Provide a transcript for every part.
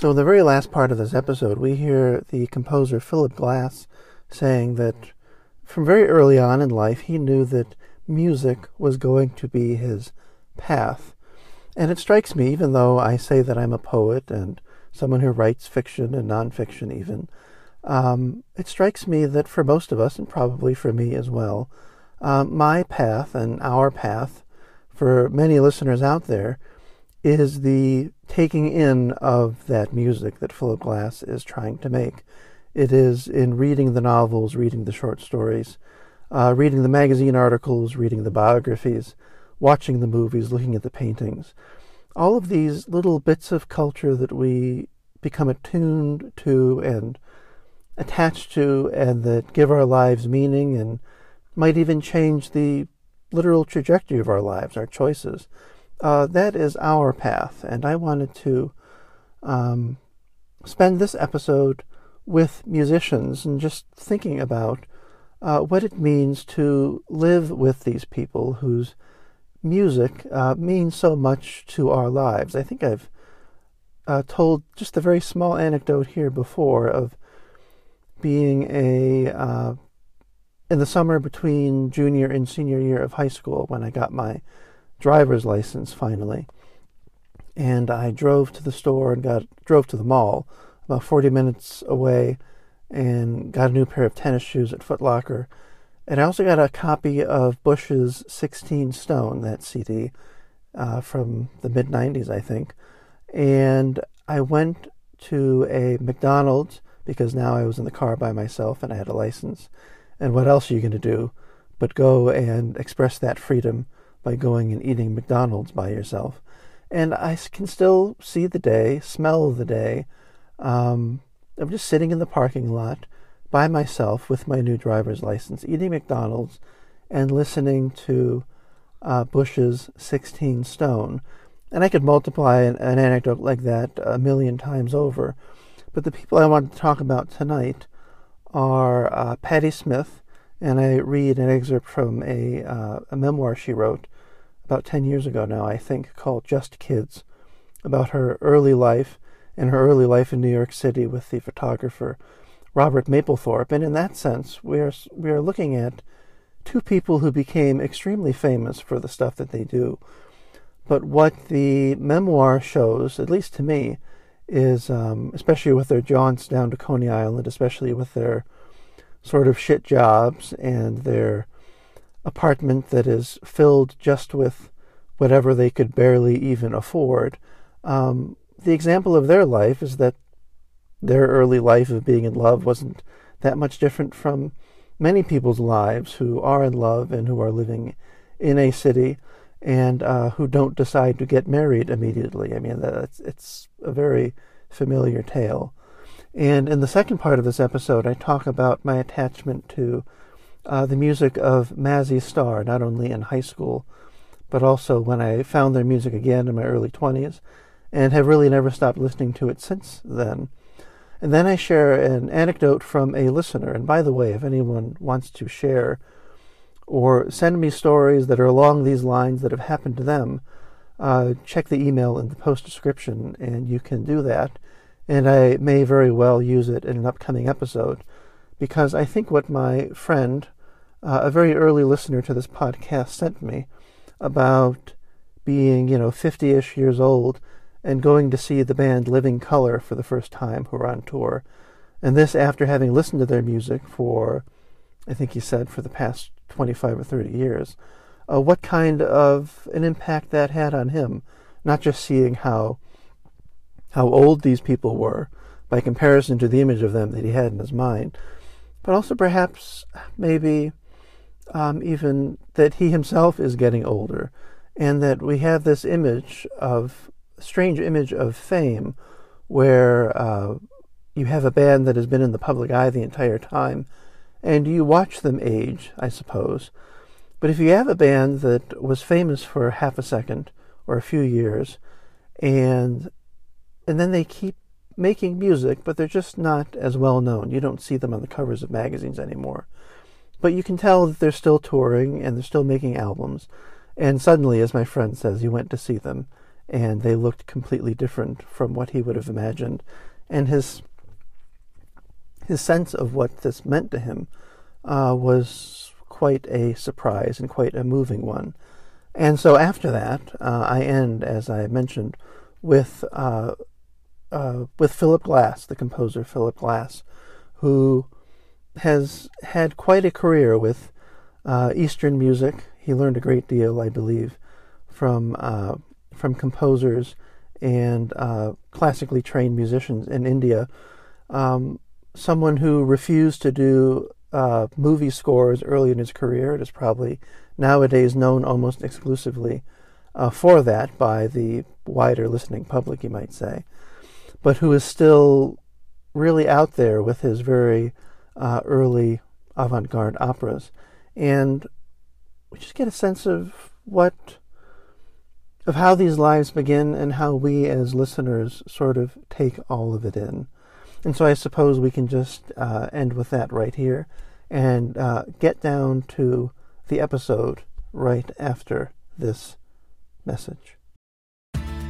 So, in the very last part of this episode, we hear the composer Philip Glass saying that from very early on in life, he knew that music was going to be his path. And it strikes me, even though I say that I'm a poet and someone who writes fiction and nonfiction, even, um, it strikes me that for most of us, and probably for me as well, um, my path and our path, for many listeners out there, is the taking in of that music that Philip Glass is trying to make. It is in reading the novels, reading the short stories, uh, reading the magazine articles, reading the biographies, watching the movies, looking at the paintings. All of these little bits of culture that we become attuned to and attached to, and that give our lives meaning and might even change the literal trajectory of our lives, our choices uh, that is our path. And I wanted to um, spend this episode with musicians and just thinking about uh, what it means to live with these people whose music uh, means so much to our lives. I think I've uh, told just a very small anecdote here before of being a uh, in the summer between junior and senior year of high school when I got my driver's license finally. And I drove to the store and got drove to the mall about 40 minutes away and got a new pair of tennis shoes at Foot Locker. And I also got a copy of Bush's 16 Stone, that CD uh, from the mid 90s, I think. And I went to a McDonald's because now I was in the car by myself and I had a license. And what else are you going to do but go and express that freedom by going and eating McDonald's by yourself. And I can still see the day, smell the day. Um, I'm just sitting in the parking lot by myself with my new driver's license, eating McDonald's and listening to uh, Bush's 16 Stone. And I could multiply an, an, anecdote like that a million times over. But the people I want to talk about tonight are uh, Patti Smith, and I read an excerpt from a, uh, a memoir she wrote about 10 years ago now, I think, called Just Kids, about her early life and her early life in New York City with the photographer Robert Mapplethorpe. And in that sense, we are, we are looking at two people who became extremely famous for the stuff that they do. But what the memoir shows, at least to me, is um, especially with their jaunts down to Coney Island, especially with their sort of shit jobs and their apartment that is filled just with whatever they could barely even afford. Um, the example of their life is that their early life of being in love wasn't that much different from many people's lives who are in love and who are living in a city and uh, who don't decide to get married immediately. I mean, that's, it's a very familiar tale. And in the second part of this episode, I talk about my attachment to uh, the music of Mazzy Star, not only in high school, but also when I found their music again in my early 20s, and have really never stopped listening to it since then. And then I share an anecdote from a listener. And by the way, if anyone wants to share or send me stories that are along these lines that have happened to them, uh, check the email in the post description, and you can do that and I may very well use it in an upcoming episode because I think what my friend, uh, a very early listener to this podcast, sent me about being, you know, 50 ish years old and going to see the band Living Colour for the first time, who are on tour. And this after having listened to their music for, I think he said, for the past 25 or 30 years. Uh, what kind of an impact that had on him, not just seeing how how old these people were by comparison to the image of them that he had in his mind, but also perhaps maybe um, even that he himself is getting older, and that we have this image of strange image of fame, where uh, you have a band that has been in the public eye the entire time, and you watch them age, I suppose. But if you have a band that was famous for half a second or a few years, and and then they keep making music, but they're just not as well known. You don't see them on the covers of magazines anymore. But you can tell that they're still touring and they're still making albums. And suddenly, as my friend says, he went to see them and they looked completely different from what he would have imagined. And his his sense of what this meant to him uh, was quite a surprise and quite a moving one. And so after that, uh, I end, as I mentioned, with uh, uh, with Philip Glass, the composer Philip Glass, who has had quite a career with uh, Eastern music. He learned a great deal, I believe, from uh, from composers and uh, classically trained musicians in India. Um, someone who refused to do uh, movie scores early in his career. It is probably nowadays known almost exclusively for that by the wider listening public, you might say but who is still really out there with his very uh, early avant garde operas. And we just get a sense of what, of how these lives begin and how we as listeners sort of take all of it in. And so I suppose we can just uh, end with that right here and uh, get down to the episode right after this message.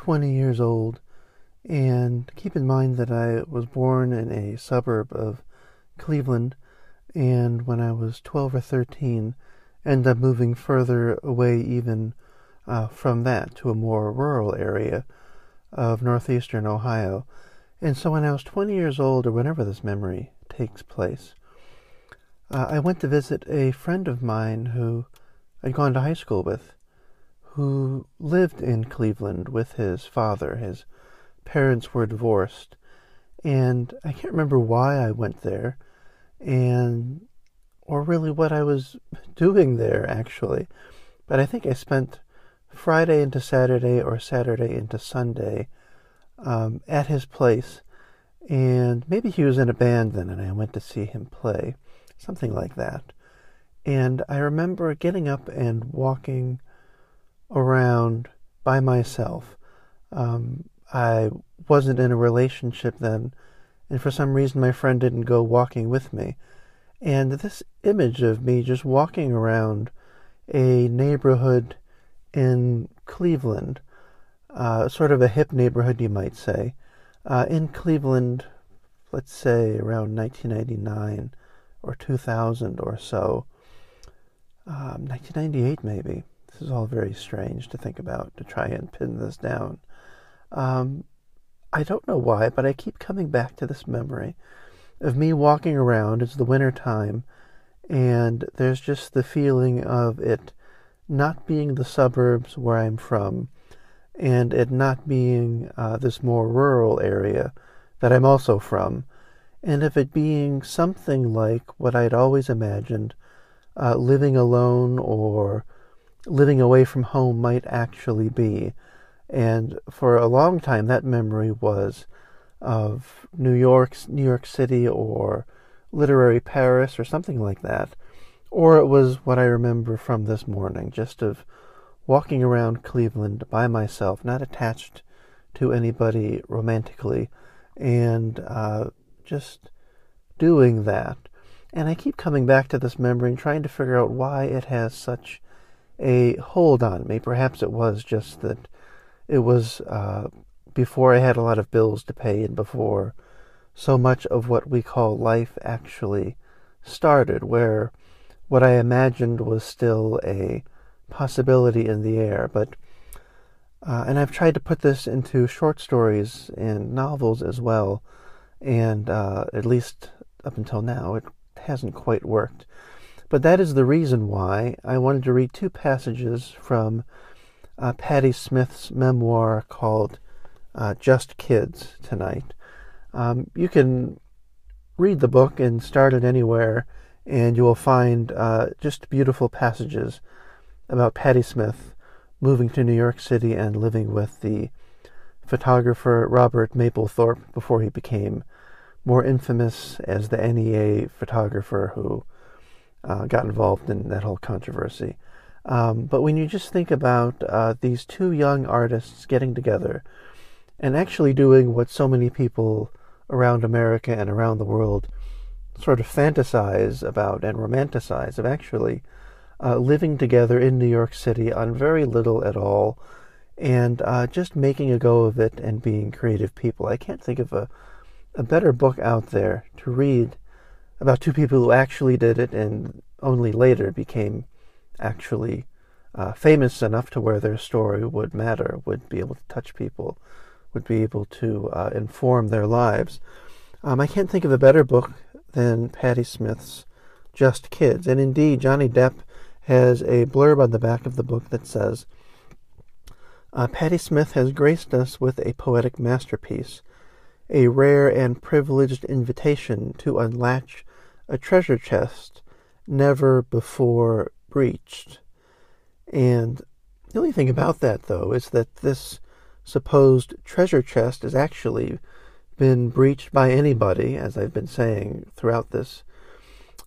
20 years old. And keep in mind that I was born in a suburb of Cleveland, and when I was 12 or 13, ended up moving further away even uh, from that to a more rural area of northeastern Ohio. And so when I was 20 years old, or whenever this memory takes place, uh, I went to visit a friend of mine who I'd gone to high school with who lived in Cleveland with his father. His parents were divorced, and I can't remember why I went there, and or really what I was doing there actually, but I think I spent Friday into Saturday or Saturday into Sunday um, at his place, and maybe he was in a band then, and I went to see him play, something like that. And I remember getting up and walking around by myself. Um, I wasn't in a relationship then, and for some reason my friend didn't go walking with me. And this image of me just walking around a neighborhood in Cleveland, uh, sort of a hip neighborhood, you might say, uh, in Cleveland, let's say around 1999 or 2000 or so, um, 1998 maybe. This is all very strange to think about, to try and pin this down. Um, I don't know why, but I keep coming back to this memory of me walking around. It's the winter time, and there's just the feeling of it not being the suburbs where I'm from, and it not being uh, this more rural area that I'm also from, and of it being something like what I'd always imagined uh, living alone or living away from home might actually be. And for a long time, that memory was of New York, New York City, or literary Paris, or something like that. Or it was what I remember from this morning, just of walking around Cleveland by myself, not attached to anybody romantically, and uh, just doing that. And I keep coming back to this memory and trying to figure out why it has such a hold on me. Perhaps it was just that it was uh, before I had a lot of bills to pay and before so much of what we call life actually started, where what I imagined was still a possibility in the air. But uh, and I've tried to put this into short stories and novels as well. and uh, at least up until now, it hasn't quite worked. But that is the reason why I wanted to read two passages from uh, Patti Smith's memoir called uh, Just Kids tonight. Um, you can read the book and start it anywhere, and you will find uh, just beautiful passages about Patti Smith moving to New York City and living with the photographer Robert Mapplethorpe before he became more infamous as the NEA photographer who uh, got involved in that whole controversy. Um, but when you just think about uh, these two young artists getting together and actually doing what so many people around America and around the world sort of fantasize about and romanticize of actually uh, living together in New York City on very little at all and uh, just making a go of it and being creative people. I can't think of a, a better book out there to read about two people who actually did it and only later became actually uh, famous enough to where their story would matter, would be able to touch people, would be able to uh, inform their lives. Um, I can't think of a better book than Patti Smith's Just Kids. And indeed, Johnny Depp has a blurb on the back of the book that says, uh, Patti Smith has graced us with a poetic masterpiece, a rare and privileged invitation to unlatch a treasure chest never before breached. And the only thing about that, though, is that this supposed treasure chest has actually been breached by anybody, as I've been saying throughout this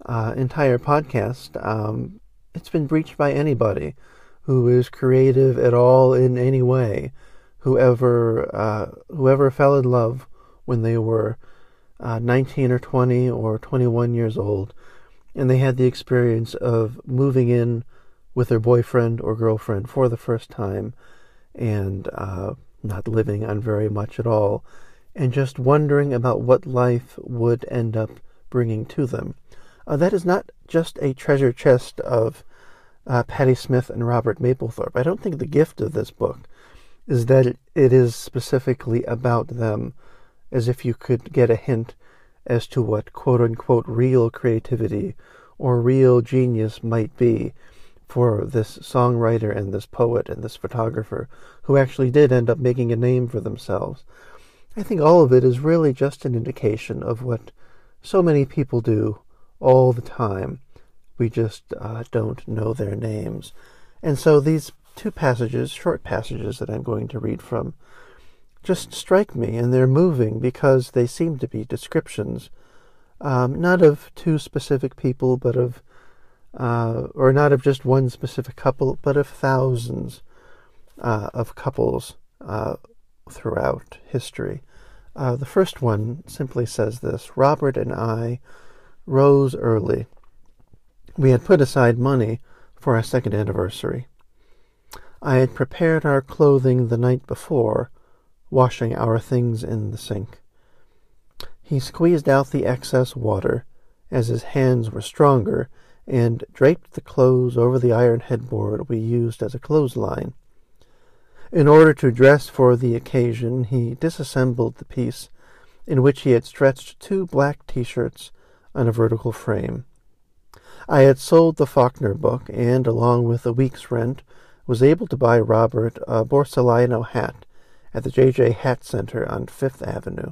uh, entire podcast. Um, it's been breached by anybody who is creative at all in any way, whoever uh, whoever fell in love when they were uh, 19 or 20 or 21 years old, and they had the experience of moving in with their boyfriend or girlfriend for the first time and uh, not living on very much at all, and just wondering about what life would end up bringing to them. Uh, that is not just a treasure chest of uh, Patti Smith and Robert Mapplethorpe. I don't think the gift of this book is that it is specifically about them, as if you could get a hint as to what quote unquote real creativity or real genius might be for this songwriter and this poet and this photographer who actually did end up making a name for themselves. I think all of it is really just an indication of what so many people do all the time. We just uh, don't know their names. And so these two passages, short passages that I'm going to read from, just strike me, and they're moving because they seem to be descriptions, um, not of two specific people, but of, uh, or not of just one specific couple, but of thousands uh, of couples uh, throughout history. Uh, the first one simply says this Robert and I rose early. We had put aside money for our second anniversary. I had prepared our clothing the night before washing our things in the sink. He squeezed out the excess water, as his hands were stronger, and draped the clothes over the iron headboard we used as a clothesline. In order to dress for the occasion, he disassembled the piece in which he had stretched two black t-shirts on a vertical frame. I had sold the Faulkner book, and, along with a week's rent, was able to buy Robert a Borsalino hat at the J.J. Hat Center on Fifth Avenue.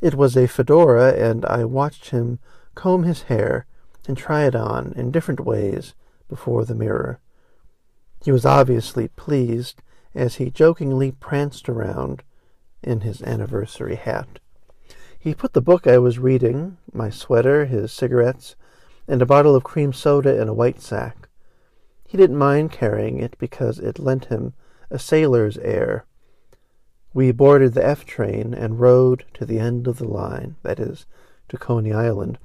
It was a fedora, and I watched him comb his hair and try it on in different ways before the mirror. He was obviously pleased as he jokingly pranced around in his anniversary hat. He put the book I was reading, my sweater, his cigarettes, and a bottle of cream soda in a white sack. He didn't mind carrying it because it lent him a sailor's air we boarded the F train and rode to the end of the line, that is, to Coney Island.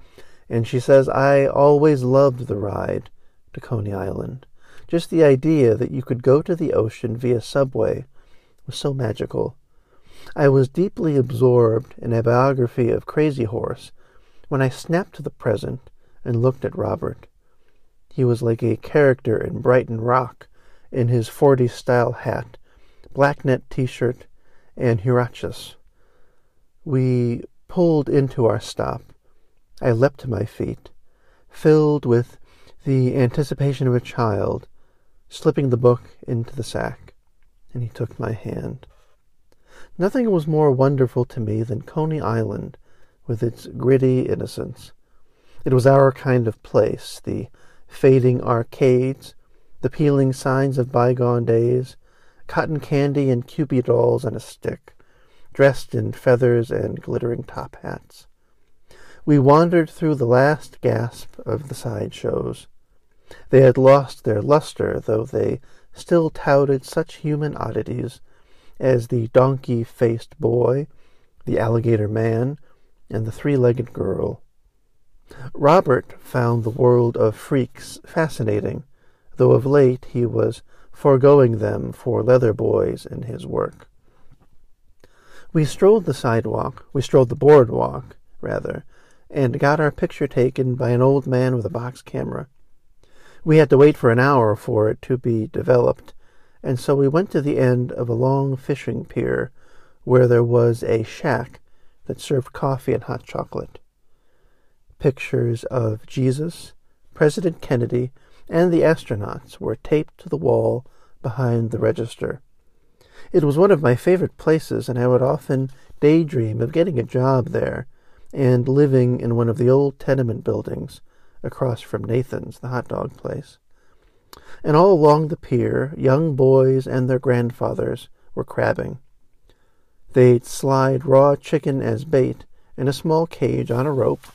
And she says, I always loved the ride to Coney Island. Just the idea that you could go to the ocean via subway was so magical. I was deeply absorbed in a biography of Crazy Horse when I snapped to the present and looked at Robert. He was like a character in Brighton Rock in his 40s style hat, black net t shirt, and Huaraches. We pulled into our stop, I leapt to my feet, filled with the anticipation of a child, slipping the book into the sack, and he took my hand. Nothing was more wonderful to me than Coney Island, with its gritty innocence. It was our kind of place, the fading arcades, the peeling signs of bygone days, cotton candy and Cupid dolls on a stick, dressed in feathers and glittering top hats. We wandered through the last gasp of the side shows. They had lost their luster, though they still touted such human oddities as the donkey-faced boy, the alligator man, and the three-legged girl. Robert found the world of freaks fascinating, though of late he was foregoing them for leather boys in his work. We strolled the sidewalk, we strolled the boardwalk, rather, and got our picture taken by an old man with a box camera. We had to wait for an hour for it to be developed, and so we went to the end of a long fishing pier where there was a shack that served coffee and hot chocolate. Pictures of Jesus, President Kennedy, and the astronauts were taped to the wall behind the register. It was one of my favorite places, and I would often daydream of getting a job there and living in one of the old tenement buildings across from Nathan's, the hot dog place. And all along the pier, young boys and their grandfathers were crabbing. They'd slide raw chicken as bait in a small cage on a rope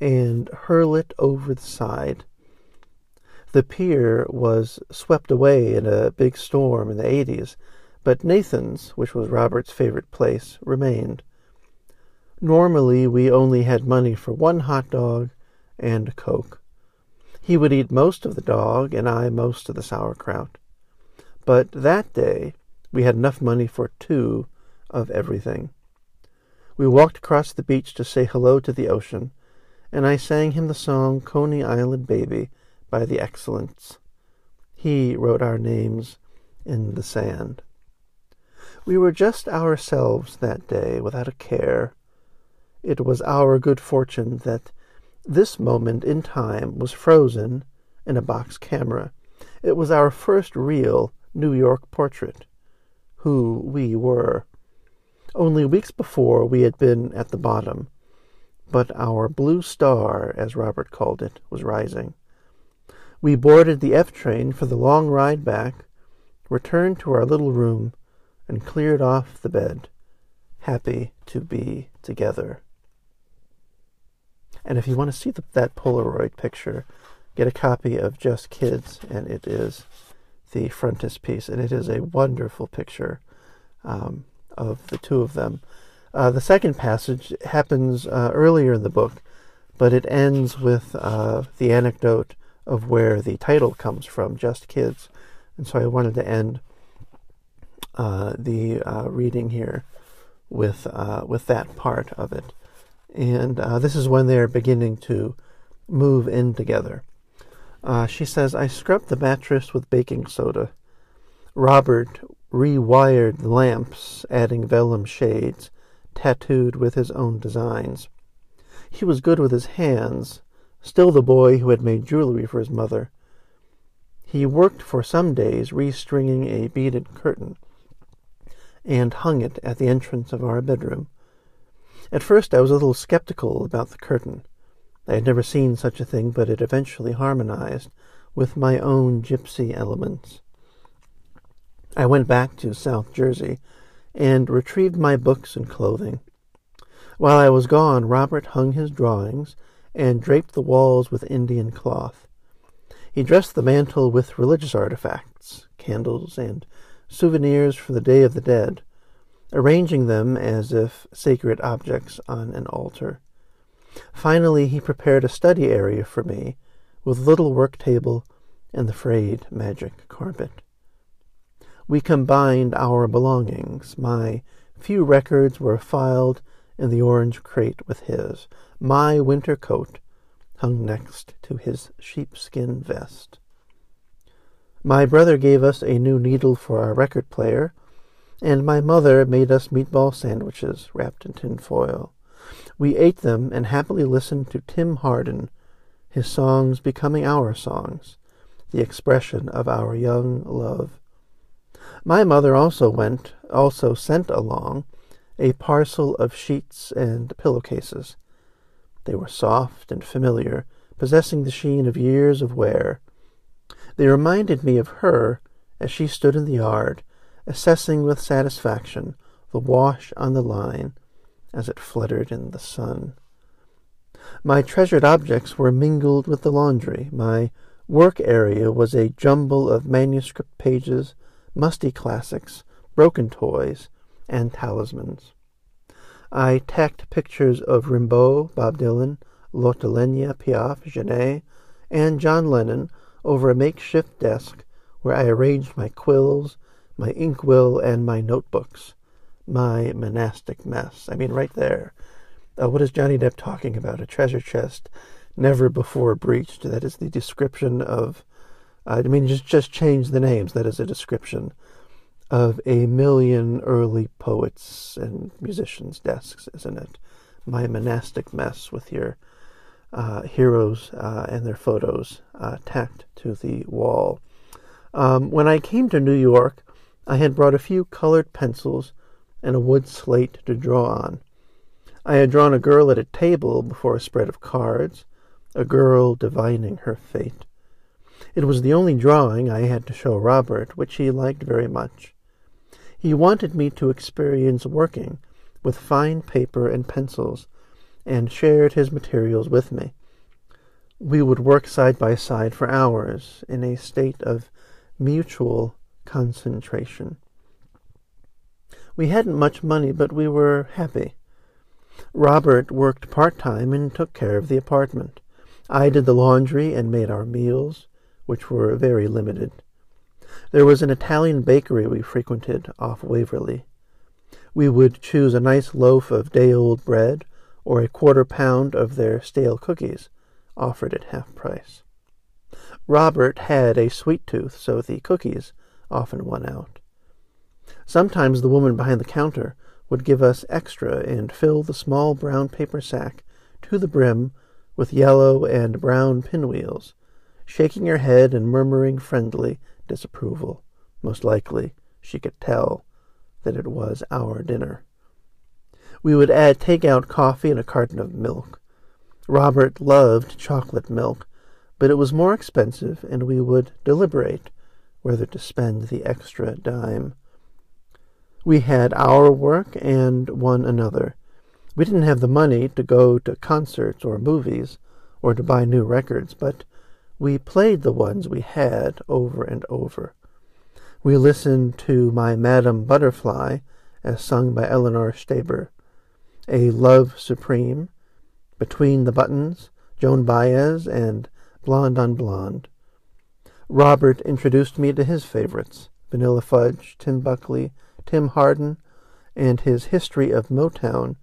and hurl it over the side. The pier was swept away in a big storm in the 80s, but Nathan's, which was Robert's favorite place, remained. Normally, we only had money for one hot dog and a Coke. He would eat most of the dog, and I most of the sauerkraut. But that day, we had enough money for two of everything. We walked across the beach to say hello to the ocean, and I sang him the song Coney Island Baby by the Excellents. He wrote our names in the sand. We were just ourselves that day, without a care. It was our good fortune that this moment in time was frozen in a box camera. It was our first real New York portrait. Who we were. Only weeks before we had been at the bottom, but our blue star, as Robert called it, was rising. We boarded the F train for the long ride back, returned to our little room, and cleared off the bed, happy to be together. And if you want to see the, that Polaroid picture, get a copy of Just Kids, and it is the frontispiece, and it is a wonderful picture. Um, of the two of them. Uh, the second passage happens uh, earlier in the book, but it ends with uh, the anecdote of where the title comes from, Just Kids. And so I wanted to end uh, the uh, reading here with, uh, with that part of it. And this is when they're beginning to move in together. she says, I scrubbed the mattress with baking soda. Robert rewired the lamps, adding vellum shades, tattooed with his own designs. He was good with his hands, still the boy who had made jewelry for his mother. He worked for some days restringing a beaded curtain and hung it at the entrance of our bedroom. At first I was a little skeptical about the curtain. I had never seen such a thing, but it eventually harmonized with my own gypsy elements. I went back to South Jersey and retrieved my books and clothing. While I was gone, Robert hung his drawings and draped the walls with Indian cloth. He dressed the mantel with religious artifacts, candles, and souvenirs for the Day of the Dead, arranging them as if sacred objects on an altar. Finally, he prepared a study area for me with little work table and the frayed magic carpet. We combined our belongings. My few records were filed in the orange crate with his. My winter coat hung next to his sheepskin vest. My brother gave us a new needle for our record player, and my mother made us meatball sandwiches wrapped in tin foil. We ate them and happily listened to Tim Hardin, his songs becoming our songs, the expression of our young love. My mother also went, also sent along, a parcel of sheets and pillowcases. They were soft and familiar, possessing the sheen of years of wear. They reminded me of her as she stood in the yard, assessing with satisfaction the wash on the line as it fluttered in the sun. My treasured objects were mingled with the laundry. My work area was a jumble of manuscript pages, musty classics, broken toys, and talismans. I tacked pictures of Rimbaud, Bob Dylan, Lotte Lenya, Piaf, Genet, and John Lennon over a makeshift desk where I arranged my quills, my inkwell, and my notebooks. My monastic mess. I mean, right there. Uh, what is Johnny Depp talking about? A treasure chest never before breached. That is the description of. Uh, I mean, just just change the names. That is a description of a million early poets and musicians' desks, isn't it? My monastic mess with your uh, heroes uh, and their photos uh, tacked to the wall. Um, when I came to New York, I had brought a few colored pencils and a wood slate to draw on. I had drawn a girl at a table before a spread of cards, a girl divining her fate. It was the only drawing I had to show Robert, which he liked very much. He wanted me to experience working with fine paper and pencils, and shared his materials with me. We would work side by side for hours in a state of mutual concentration. We hadn't much money, but we were happy. Robert worked part time and took care of the apartment. I did the laundry and made our meals, which were very limited. There was an Italian bakery we frequented off Waverly. We would choose a nice loaf of day old bread or a quarter pound of their stale cookies, offered at half price. Robert had a sweet tooth, so the cookies often won out. Sometimes the woman behind the counter would give us extra and fill the small brown paper sack to the brim with yellow and brown pinwheels, shaking her head and murmuring friendly disapproval. Most likely, she could tell that it was our dinner. We would add take-out coffee and a carton of milk. Robert loved chocolate milk, but it was more expensive, and we would deliberate whether to spend the extra dime. We had our work and one another. We didn't have the money to go to concerts or movies or to buy new records, but we played the ones we had over and over. We listened to My Madam Butterfly as sung by Eleanor Steber, A Love Supreme, Between the Buttons, Joan Baez, and Blonde on Blonde. Robert introduced me to his favorites, Vanilla Fudge, Tim Buckley, Tim Hardin, and his history of Motown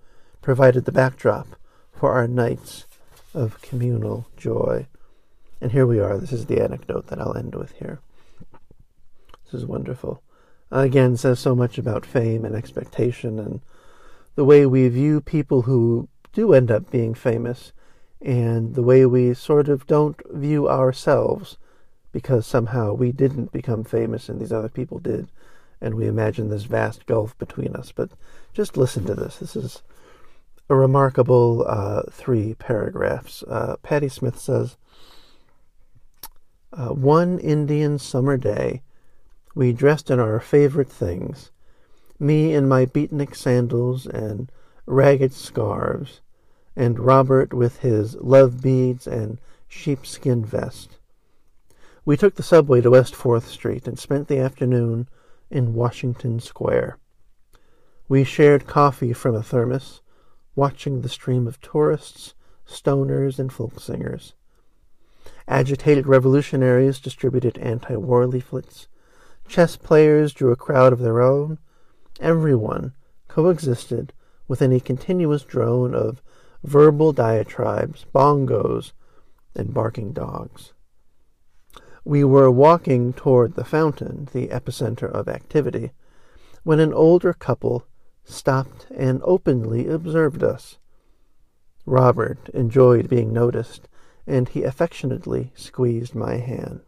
provided the backdrop for our nights of communal joy. And here we are. This is the anecdote that I'll end with here. This is wonderful. Again, says so much about fame and expectation and the way we view people who do end up being famous and the way we sort of don't view ourselves because somehow we didn't become famous and these other people did and we imagine this vast gulf between us. But just listen to this. This is a remarkable uh, three paragraphs. Uh, Patti Smith says, uh, One Indian summer day, we dressed in our favorite things, me in my beatnik sandals and ragged scarves, and Robert with his love beads and sheepskin vest. We took the subway to West Fourth Street and spent the afternoon in Washington Square. We shared coffee from a thermos, watching the stream of tourists, stoners, and folk singers. Agitated revolutionaries distributed anti war leaflets. Chess players drew a crowd of their own. Everyone coexisted within a continuous drone of verbal diatribes, bongos, and barking dogs. We were walking toward the fountain, the epicenter of activity, when an older couple stopped and openly observed us. Robert enjoyed being noticed, and he affectionately squeezed my hand.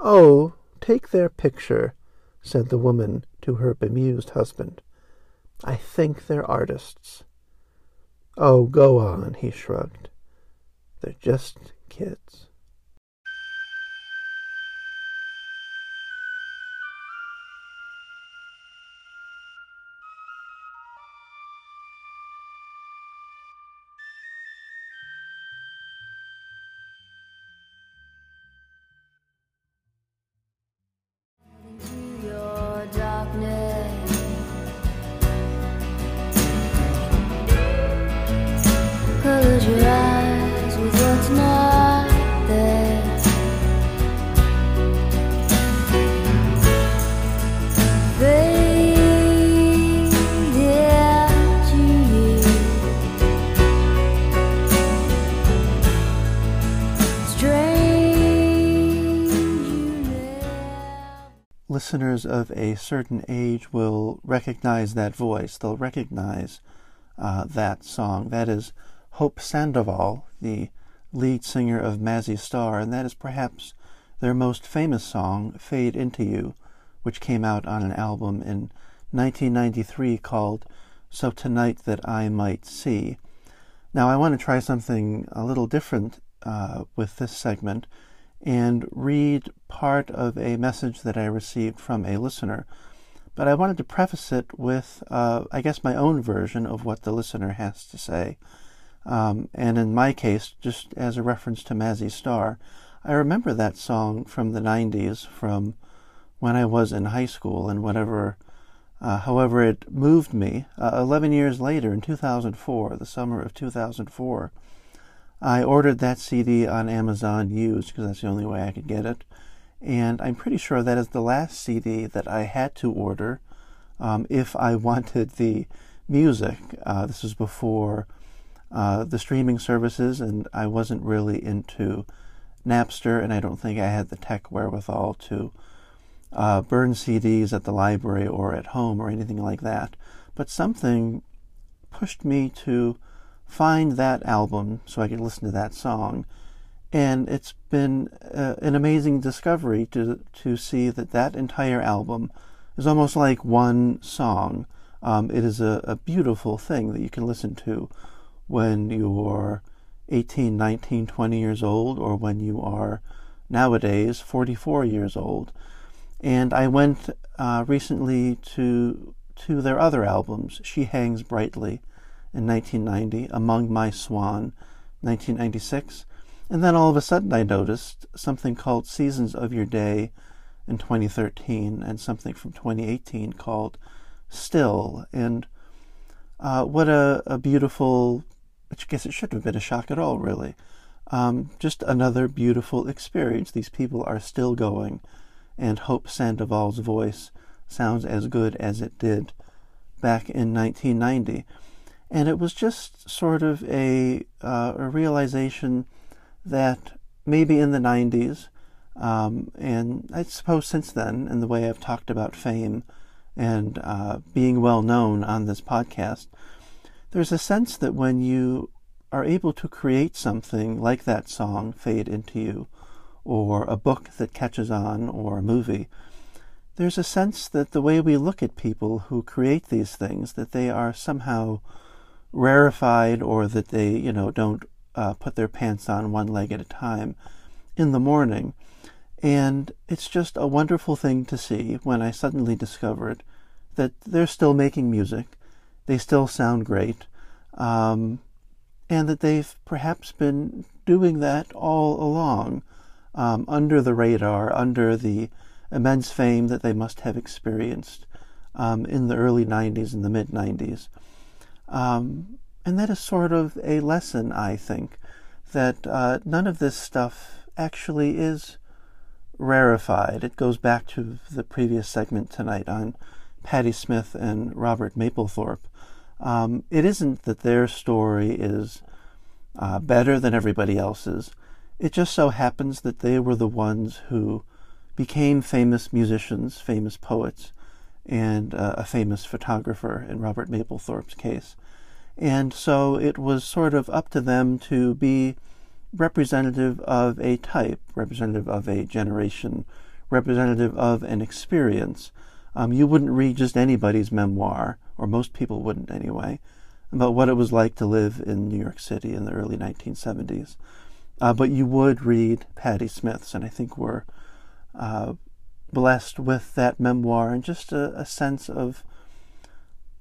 Oh, take their picture, said the woman to her bemused husband. I think they're artists. Oh, go on, he shrugged. They're just kids. Listeners of a certain age will recognize that voice. They'll recognize uh, that song. That is Hope Sandoval, the lead singer of Mazzy Star, and that is perhaps their most famous song, Fade Into You, which came out on an album in 1993 called So Tonight That I Might See. Now, I want to try something a little different uh, with this segment and read part of a message that I received from a listener. But I wanted to preface it with, uh, I guess, my own version of what the listener has to say. Um, and in my case, just as a reference to Mazzy Star, I remember that song from the 90s, from when I was in high school, and whatever, uh, however, it moved me. Uh, 11 years later, in 2004, the summer of 2004, I ordered that CD on Amazon used because that's the only way I could get it. And I'm pretty sure that is the last CD that I had to order um, if I wanted the music. Uh, this was before uh, the streaming services, and I wasn't really into Napster, and I don't think I had the tech wherewithal to uh, burn CDs at the library or at home or anything like that. But something pushed me to find that album so I could listen to that song. And it's been uh, an amazing discovery to to see that that entire album is almost like one song. Um, it is a, a beautiful thing that you can listen to when you're 18, 19, 20 years old, or when you are nowadays 44 years old. And I went uh, recently to to their other albums, She Hangs Brightly in 1990, Among My Swan, 1996. And then all of a sudden I noticed something called Seasons of Your Day in 2013 and something from 2018 called Still. And uh, what a, a beautiful, I guess it shouldn't have been a shock at all, really. Um, just another beautiful experience. These people are still going, and Hope Sandoval's voice sounds as good as it did back in 1990 and it was just sort of a, uh, a realization that maybe in the 90s, um, and I suppose since then, in the way I've talked about fame and uh, being well known on this podcast, there's a sense that when you are able to create something like that song, Fade Into You, or a book that catches on, or a movie, there's a sense that the way we look at people who create these things, that they are somehow rarefied or that they, you know, don't uh, put their pants on one leg at a time in the morning. And it's just a wonderful thing to see when I suddenly discovered that they're still making music, they still sound great, um, and that they've perhaps been doing that all along um, under the radar, under the immense fame that they must have experienced um, in the early 90s and the mid 90s. Um, and that is sort of a lesson, I think, that uh, none of this stuff actually is rarefied. It goes back to the previous segment tonight on Patti Smith and Robert Mapplethorpe. Um, it isn't that their story is uh, better than everybody else's. It just so happens that they were the ones who became famous musicians, famous poets, and uh, a famous photographer in Robert Mapplethorpe's case. And so it was sort of up to them to be representative of a type, representative of a generation, representative of an experience. Um, you wouldn't read just anybody's memoir, or most people wouldn't anyway, about what it was like to live in New York City in the early 1970s. Uh, but you would read Patti Smith's, and I think we're uh, blessed with that memoir and just a, a sense of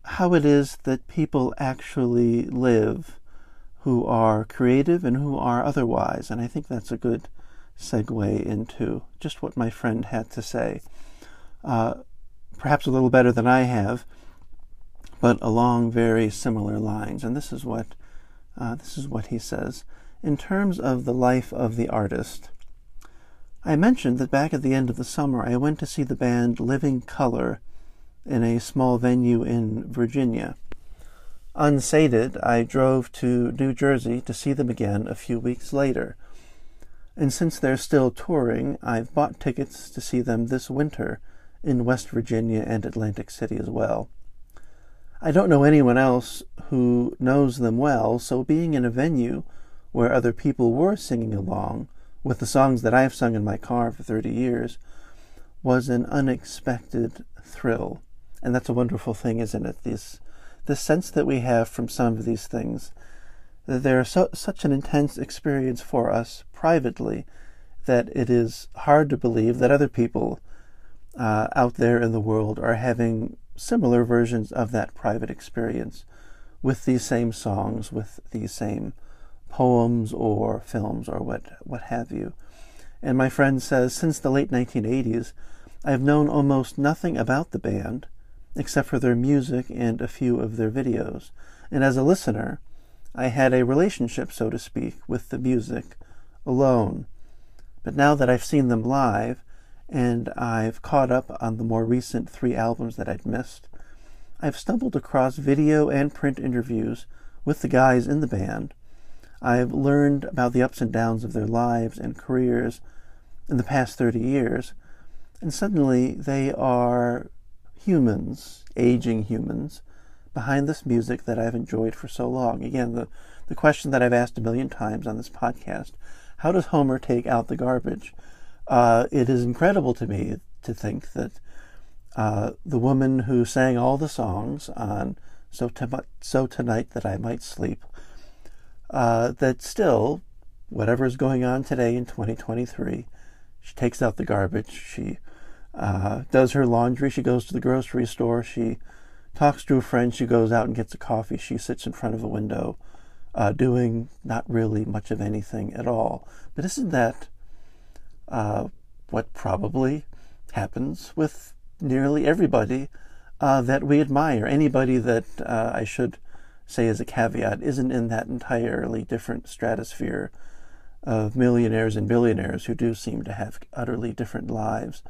how it is that people actually live who are creative and who are otherwise. And I think that's a good segue into just what my friend had to say. Uh, perhaps a little better than I have, but along very similar lines. And this is what uh, this is what he says in terms of the life of the artist. I mentioned that back at the end of the summer I went to see the band Living Colour in a small venue in Virginia. Unsated, I drove to New Jersey to see them again a few weeks later. And since they're still touring, I've bought tickets to see them this winter in West Virginia and Atlantic City as well. I don't know anyone else who knows them well, so being in a venue where other people were singing along with the songs that I've sung in my car for 30 years was an unexpected thrill. And that's a wonderful thing, isn't it? This, this sense that we have from some of these things, that they're so, such an intense experience for us privately that it is hard to believe that other people uh, out there in the world are having similar versions of that private experience with these same songs, with these same poems or films or what, what have you. And my friend says, since the late 1980s, I've known almost nothing about the band except for their music and a few of their videos. And as a listener, I had a relationship, so to speak, with the music alone. But now that I've seen them live, and I've caught up on the more recent three albums that I'd missed, I've stumbled across video and print interviews with the guys in the band. I've learned about the ups and downs of their lives and careers in the past 30 years, and suddenly they are humans, aging humans, behind this music that I've enjoyed for so long. Again, the, the question that I've asked a million times on this podcast how does Homer take out the garbage? Uh, it is incredible to me to think that uh, the woman who sang all the songs on So, so Tonight That I Might Sleep, uh, that still, whatever is going on today in 2023, she takes out the garbage, she uh, does her laundry, she goes to the grocery store, she talks to a friend, she goes out and gets a coffee, she sits in front of a window, uh, doing not really much of anything at all. But isn't that uh, what probably happens with nearly everybody uh, that we admire? Anybody that uh, I should say as a caveat isn't in that entirely different stratosphere of millionaires and billionaires who do seem to have utterly different lives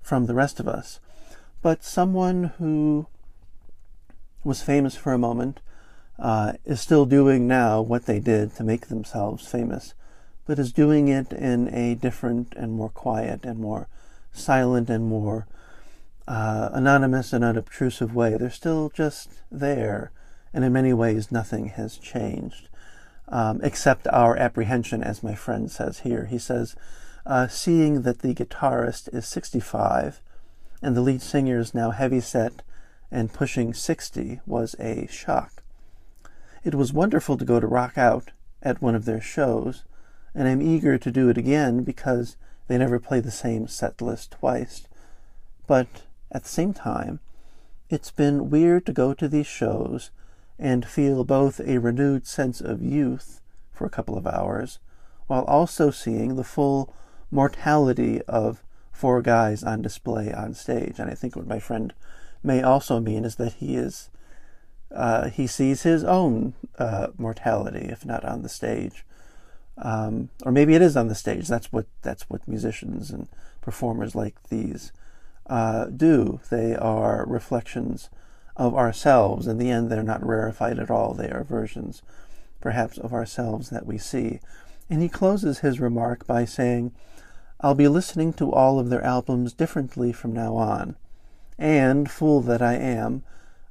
from the rest of us, but someone who was famous for a moment uh, is still doing now what they did to make themselves famous, but is doing it in a different and more quiet and more silent and more uh, anonymous and unobtrusive way. They're still just there, and in many ways, nothing has changed. Um, except our apprehension, as my friend says here. He says, uh, seeing that the guitarist is 65 and the lead singer is now heavy set and pushing 60 was a shock. It was wonderful to go to Rock Out at one of their shows, and I'm eager to do it again because they never play the same set list twice. But at the same time, it's been weird to go to these shows and feel both a renewed sense of youth for a couple of hours while also seeing the full mortality of four guys on display on stage. And I think what my friend may also mean is that he is uh, he sees his own uh, mortality, if not on the stage, um, or maybe it is on the stage. That's what that's what musicians and performers like these uh, do. They are reflections of ourselves. In the end, they're not rarefied at all. They are versions, perhaps, of ourselves that we see. And he closes his remark by saying, I'll be listening to all of their albums differently from now on. And, fool that I am,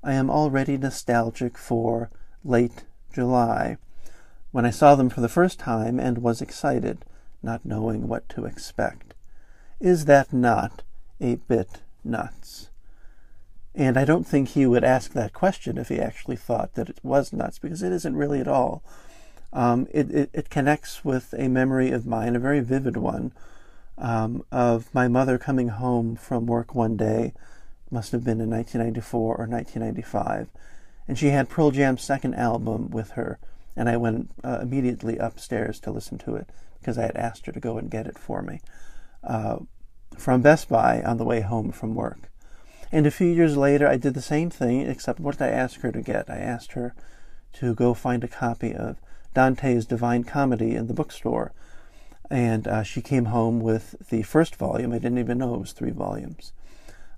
I am already nostalgic for late July, when I saw them for the first time and was excited, not knowing what to expect. Is that not a bit nuts? And I don't think he would ask that question if he actually thought that it was nuts, because it isn't really at all. Um, it, it, it, connects with a memory of mine, a very vivid one, um, of my mother coming home from work one day, must have been in 1994 or 1995, and she had Pearl Jam's second album with her, and I went uh, immediately upstairs to listen to it because I had asked her to go and get it for me uh, from Best Buy on the way home from work. And a few years later, I did the same thing, except what did I ask her to get? I asked her to go find a copy of Dante's Divine Comedy in the bookstore. And uh, she came home with the first volume. I didn't even know it was three volumes.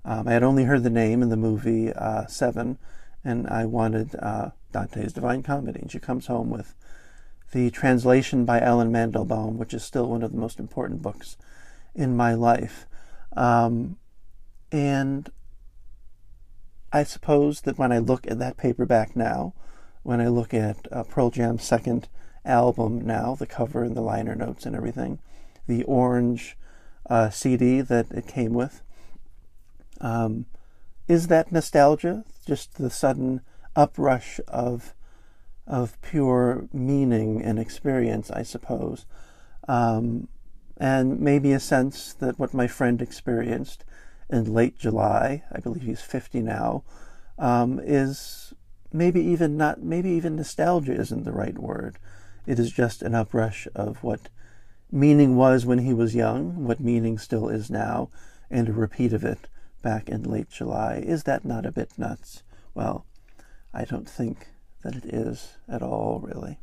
Um, I had only heard the name in the movie uh, Seven, and I wanted uh, Dante's Divine Comedy. And she comes home with the translation by Allen Mandelbaum, which is still one of the most important books in my life. Um, and I suppose that when I look at that paperback now, when I look at uh, Pearl Jam's second album now, the cover and the liner notes and everything, the orange uh, CD that it came with. Um, is that nostalgia? Just the sudden uprush of of pure meaning and experience, I suppose, um, and maybe a sense that what my friend experienced in late July, I believe he's fifty now, um, is maybe even not maybe even nostalgia isn't the right word. It is just an uprush of what meaning was when he was young, what meaning still is now, and a repeat of it back in late July. Is that not a bit nuts? Well, I don't think that it is at all, really.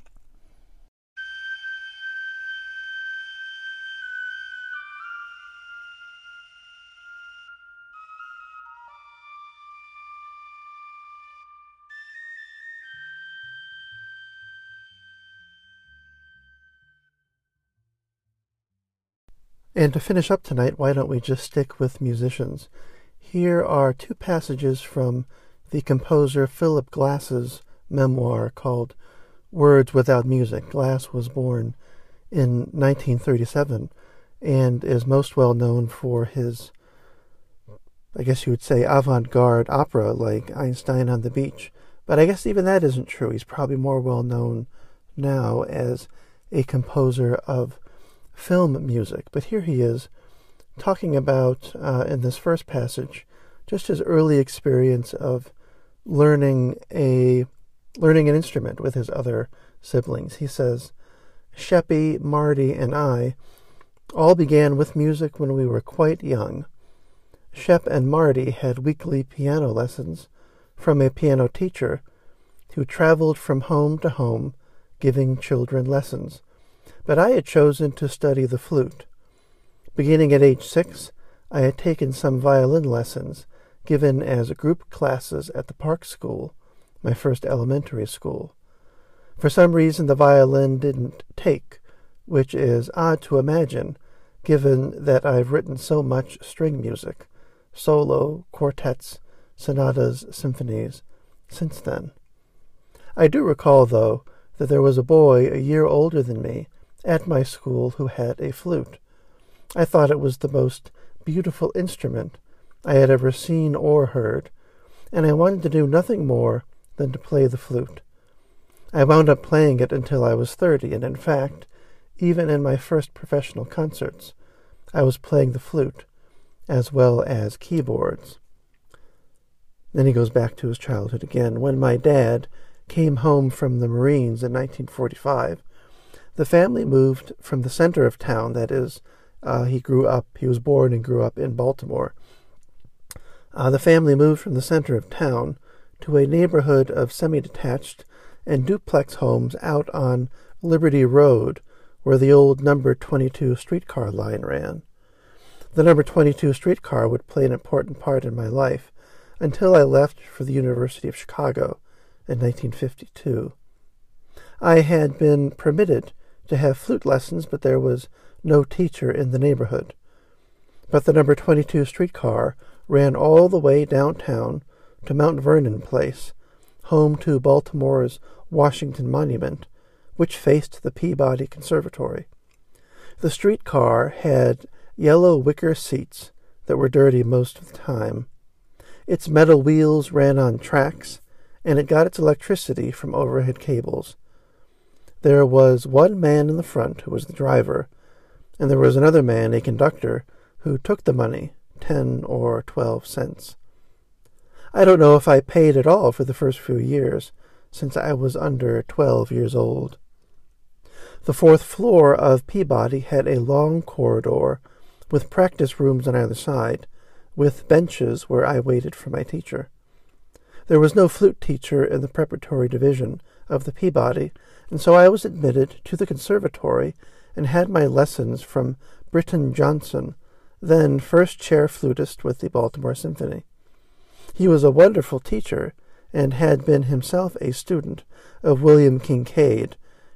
And to finish up tonight, why don't we just stick with musicians? Here are two passages from the composer Philip Glass's memoir called Words Without Music. Glass was born in 1937 and is most well known for his, I guess you would say, avant garde opera like Einstein on the Beach. But I guess even that isn't true. He's probably more well known now as a composer of film music. But here he is talking about, uh, in this first passage, just his early experience of learning a learning an instrument with his other siblings. He says, Sheppy, Marty, and I all began with music when we were quite young. Shep and Marty had weekly piano lessons from a piano teacher who traveled from home to home giving children lessons but I had chosen to study the flute. Beginning at age six, I had taken some violin lessons given as group classes at the Park School, my first elementary school. For some reason, the violin didn't take, which is odd to imagine, given that I've written so much string music, solo, quartets, sonatas, symphonies, since then. I do recall, though, that there was a boy a year older than me at my school who had a flute. I thought it was the most beautiful instrument I had ever seen or heard, and I wanted to do nothing more than to play the flute. I wound up playing it until I was thirty, and in fact, even in my first professional concerts, I was playing the flute as well as keyboards. Then he goes back to his childhood again. When my dad came home from the Marines in 1945, the family moved from the center of town, that is, uh, he grew up, he was born and grew up in Baltimore. Uh, the family moved from the center of town to a neighborhood of semi detached and duplex homes out on Liberty Road, where the old number 22 streetcar line ran. The number 22 streetcar would play an important part in my life until I left for the University of Chicago in 1952. I had been permitted to have flute lessons, but there was no teacher in the neighborhood. But the number 22 streetcar ran all the way downtown to Mount Vernon Place, home to Baltimore's Washington Monument, which faced the Peabody Conservatory. The streetcar had yellow wicker seats that were dirty most of the time. Its metal wheels ran on tracks, and it got its electricity from overhead cables. There was one man in the front who was the driver, and there was another man, a conductor, who took the money, ten or twelve cents. I don't know if I paid at all for the first few years, since I was under twelve years old. The fourth floor of Peabody had a long corridor with practice rooms on either side, with benches where I waited for my teacher. There was no flute teacher in the preparatory division of the Peabody, and so I was admitted to the conservatory and had my lessons from Britton Johnson, then first chair flutist with the Baltimore Symphony. He was a wonderful teacher and had been himself a student of William Kincaid,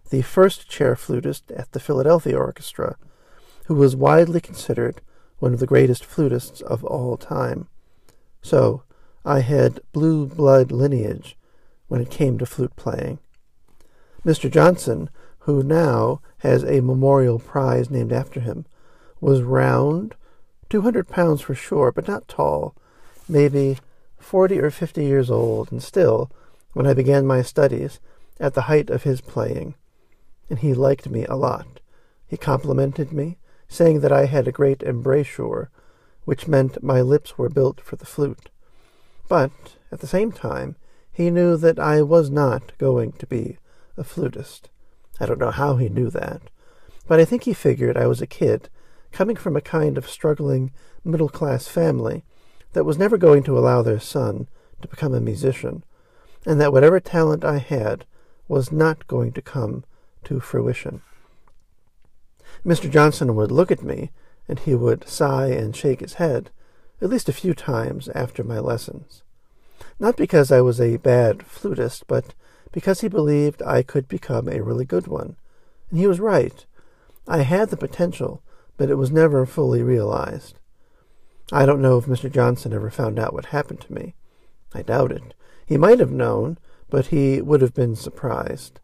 the first chair flutist at the Philadelphia Orchestra, who was widely considered one of the greatest flutists of all time. So I had blue blood lineage when it came to flute playing. Mr. Johnson, who now has a memorial prize named after him, was round, two hundred pounds for sure, but not tall, maybe forty or fifty years old, and still, when I began my studies, at the height of his playing. And he liked me a lot. He complimented me, saying that I had a great embouchure, which meant my lips were built for the flute. But, at the same time, he knew that I was not going to be a flutist. I don't know how he knew that, but I think he figured I was a kid coming from a kind of struggling middle class family that was never going to allow their son to become a musician, and that whatever talent I had was not going to come to fruition. Mr. Johnson would look at me, and he would sigh and shake his head, at least a few times after my lessons. Not because I was a bad flutist, but because he believed I could become a really good one. And he was right. I had the potential, but it was never fully realized. I don't know if Mr. Johnson ever found out what happened to me. I doubt it. He might have known, but he would have been surprised.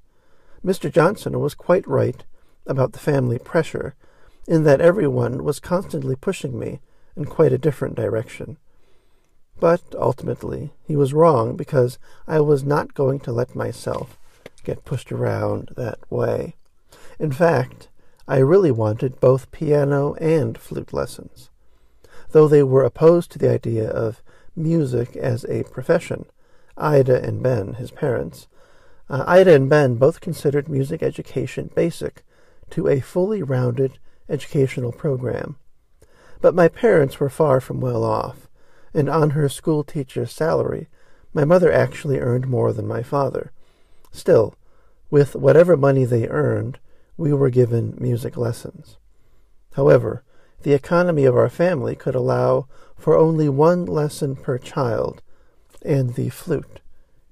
Mr. Johnson was quite right about the family pressure, in that everyone was constantly pushing me in quite a different direction. But ultimately, he was wrong because I was not going to let myself get pushed around that way. In fact, I really wanted both piano and flute lessons. Though they were opposed to the idea of music as a profession, Ida and Ben, his parents, uh, Ida and Ben both considered music education basic to a fully rounded educational program. But my parents were far from well off, and on her school teacher's salary, my mother actually earned more than my father. Still, with whatever money they earned, we were given music lessons. However, the economy of our family could allow for only one lesson per child, and the flute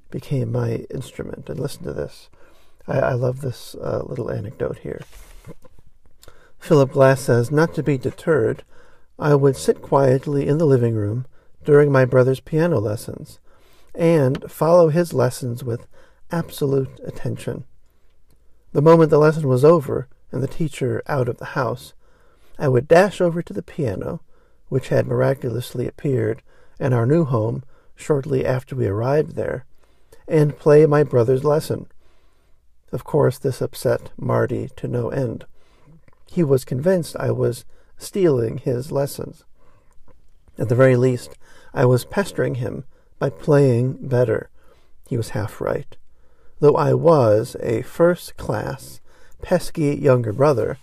became my instrument. And listen to this. I, I love this uh, little anecdote here. Philip Glass says, Not to be deterred, I would sit quietly in the living room during my brother's piano lessons and follow his lessons with absolute attention. The moment the lesson was over and the teacher out of the house, I would dash over to the piano, which had miraculously appeared in our new home shortly after we arrived there, and play my brother's lesson. Of course, this upset Marty to no end. He was convinced I was stealing his lessons. At the very least, I was pestering him by playing better. He was half right. Though I was a first class, pesky younger brother,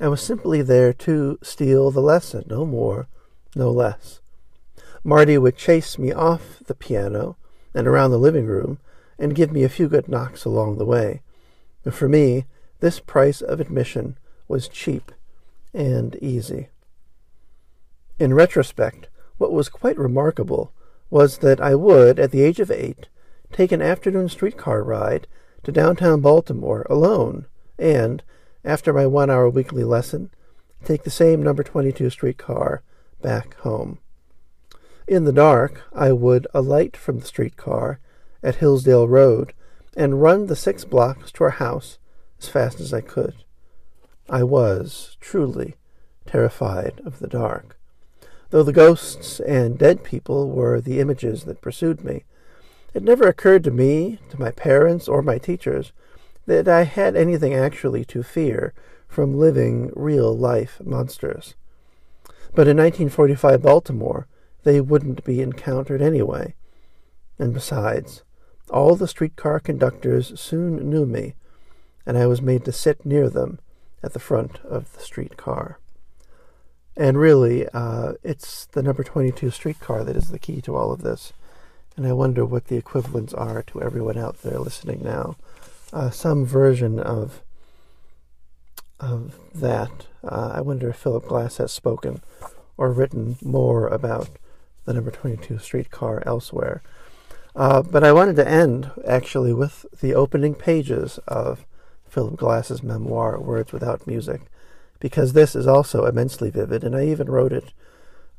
I was simply there to steal the lesson, no more, no less. Marty would chase me off the piano and around the living room and give me a few good knocks along the way. But for me, this price of admission was cheap and easy. In retrospect, what was quite remarkable was that I would, at the age of eight, take an afternoon streetcar ride to downtown Baltimore alone, and, after my one hour weekly lesson, take the same number 22 streetcar back home. In the dark, I would alight from the streetcar at Hillsdale Road and run the six blocks to our house as fast as I could. I was truly terrified of the dark. Though the ghosts and dead people were the images that pursued me, it never occurred to me, to my parents, or my teachers that I had anything actually to fear from living real life monsters. But in 1945 Baltimore, they wouldn't be encountered anyway. And besides, all the streetcar conductors soon knew me, and I was made to sit near them at the front of the streetcar. And really, uh, it's the number 22 streetcar that is the key to all of this. And I wonder what the equivalents are to everyone out there listening now. Uh, some version of of that. Uh, I wonder if Philip Glass has spoken or written more about the number 22 streetcar elsewhere. Uh, but I wanted to end actually with the opening pages of Philip Glass's memoir, Words Without Music, because this is also immensely vivid, and I even wrote it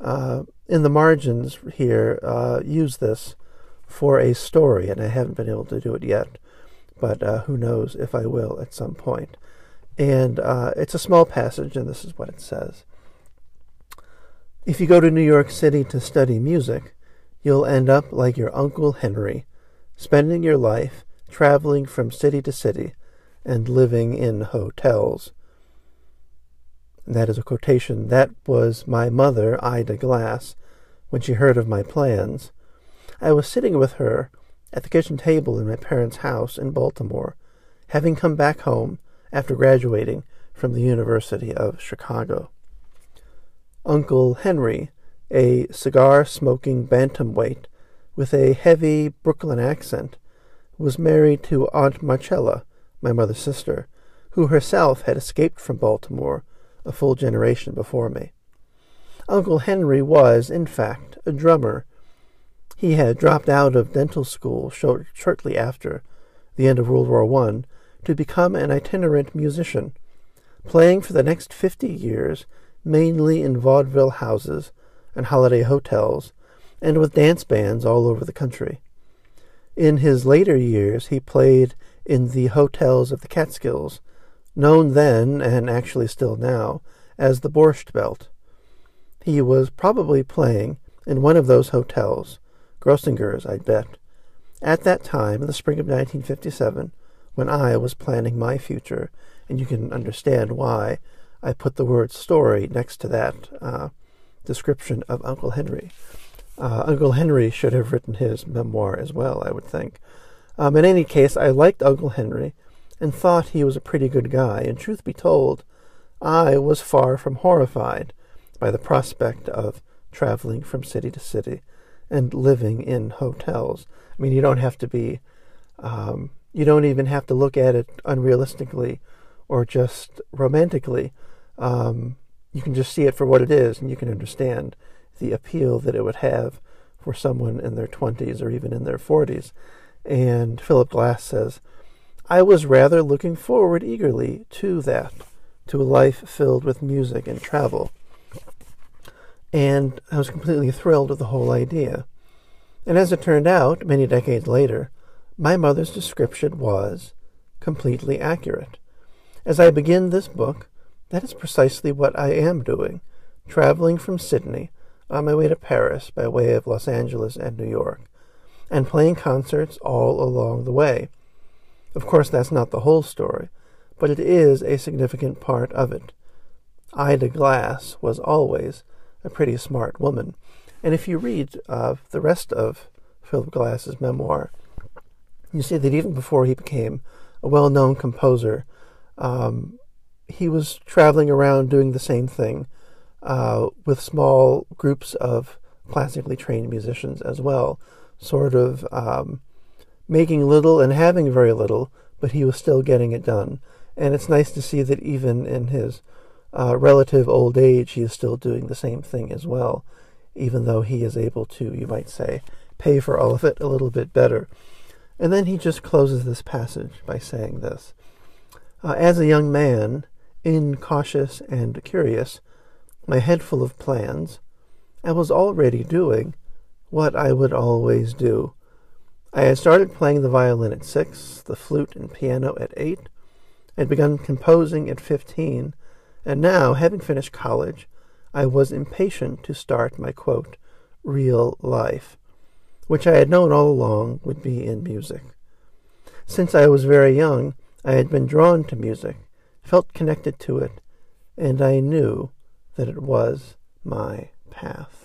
uh, in the margins here. Uh, use this for a story, and I haven't been able to do it yet, but uh, who knows if I will at some point. And uh, it's a small passage, and this is what it says. If you go to New York City to study music, you'll end up like your Uncle Henry, spending your life traveling from city to city and living in hotels. That is a quotation. That was my mother, Ida Glass, when she heard of my plans. I was sitting with her at the kitchen table in my parents' house in Baltimore, having come back home after graduating from the University of Chicago. Uncle Henry, a cigar smoking bantamweight with a heavy Brooklyn accent, was married to Aunt Marcella, my mother's sister, who herself had escaped from Baltimore a full generation before me. Uncle Henry was, in fact, a drummer. He had dropped out of dental school short, shortly after the end of World War I to become an itinerant musician, playing for the next fifty years mainly in vaudeville houses and holiday hotels, and with dance bands all over the country. In his later years, he played in the hotels of the Catskills, known then, and actually still now, as the Borscht Belt. He was probably playing in one of those hotels, Grossinger's, I'd bet, at that time in the spring of 1957, when I was planning my future, and you can understand why I put the word story next to that uh, description of Uncle Henry. Uh, Uncle Henry should have written his memoir as well, I would think. Um, in any case, I liked Uncle Henry and thought he was a pretty good guy, and truth be told, I was far from horrified by the prospect of traveling from city to city and living in hotels. I mean, you don't have to be um, you don't even have to look at it unrealistically or just romantically. Um, you can just see it for what it is, and you can understand the appeal that it would have for someone in their 20s or even in their 40s. And Philip Glass says, I was rather looking forward eagerly to that, to a life filled with music and travel. And I was completely thrilled with the whole idea. And as it turned out, many decades later, my mother's description was completely accurate. As I begin this book, that is precisely what I am doing, traveling from Sydney on my way to Paris by way of Los Angeles and New York, and playing concerts all along the way. Of course, that's not the whole story, but it is a significant part of it. Ida Glass was always a pretty smart woman, and if you read uh, the rest of Philip Glass's memoir, you see that even before he became a well known composer, um, he was traveling around doing the same thing uh, with small groups of classically trained musicians as well, sort of um, making little and having very little, but he was still getting it done. And it's nice to see that even in his uh, relative old age, he is still doing the same thing as well, even though he is able to, you might say, pay for all of it a little bit better. And then he just closes this passage by saying this uh, As a young man, incautious and curious, my head full of plans, I was already doing what I would always do. I had started playing the violin at six, the flute and piano at eight, had begun composing at fifteen, and now, having finished college, I was impatient to start my quote, real life, which I had known all along would be in music. Since I was very young, I had been drawn to music, felt connected to it, and I knew that it was my path.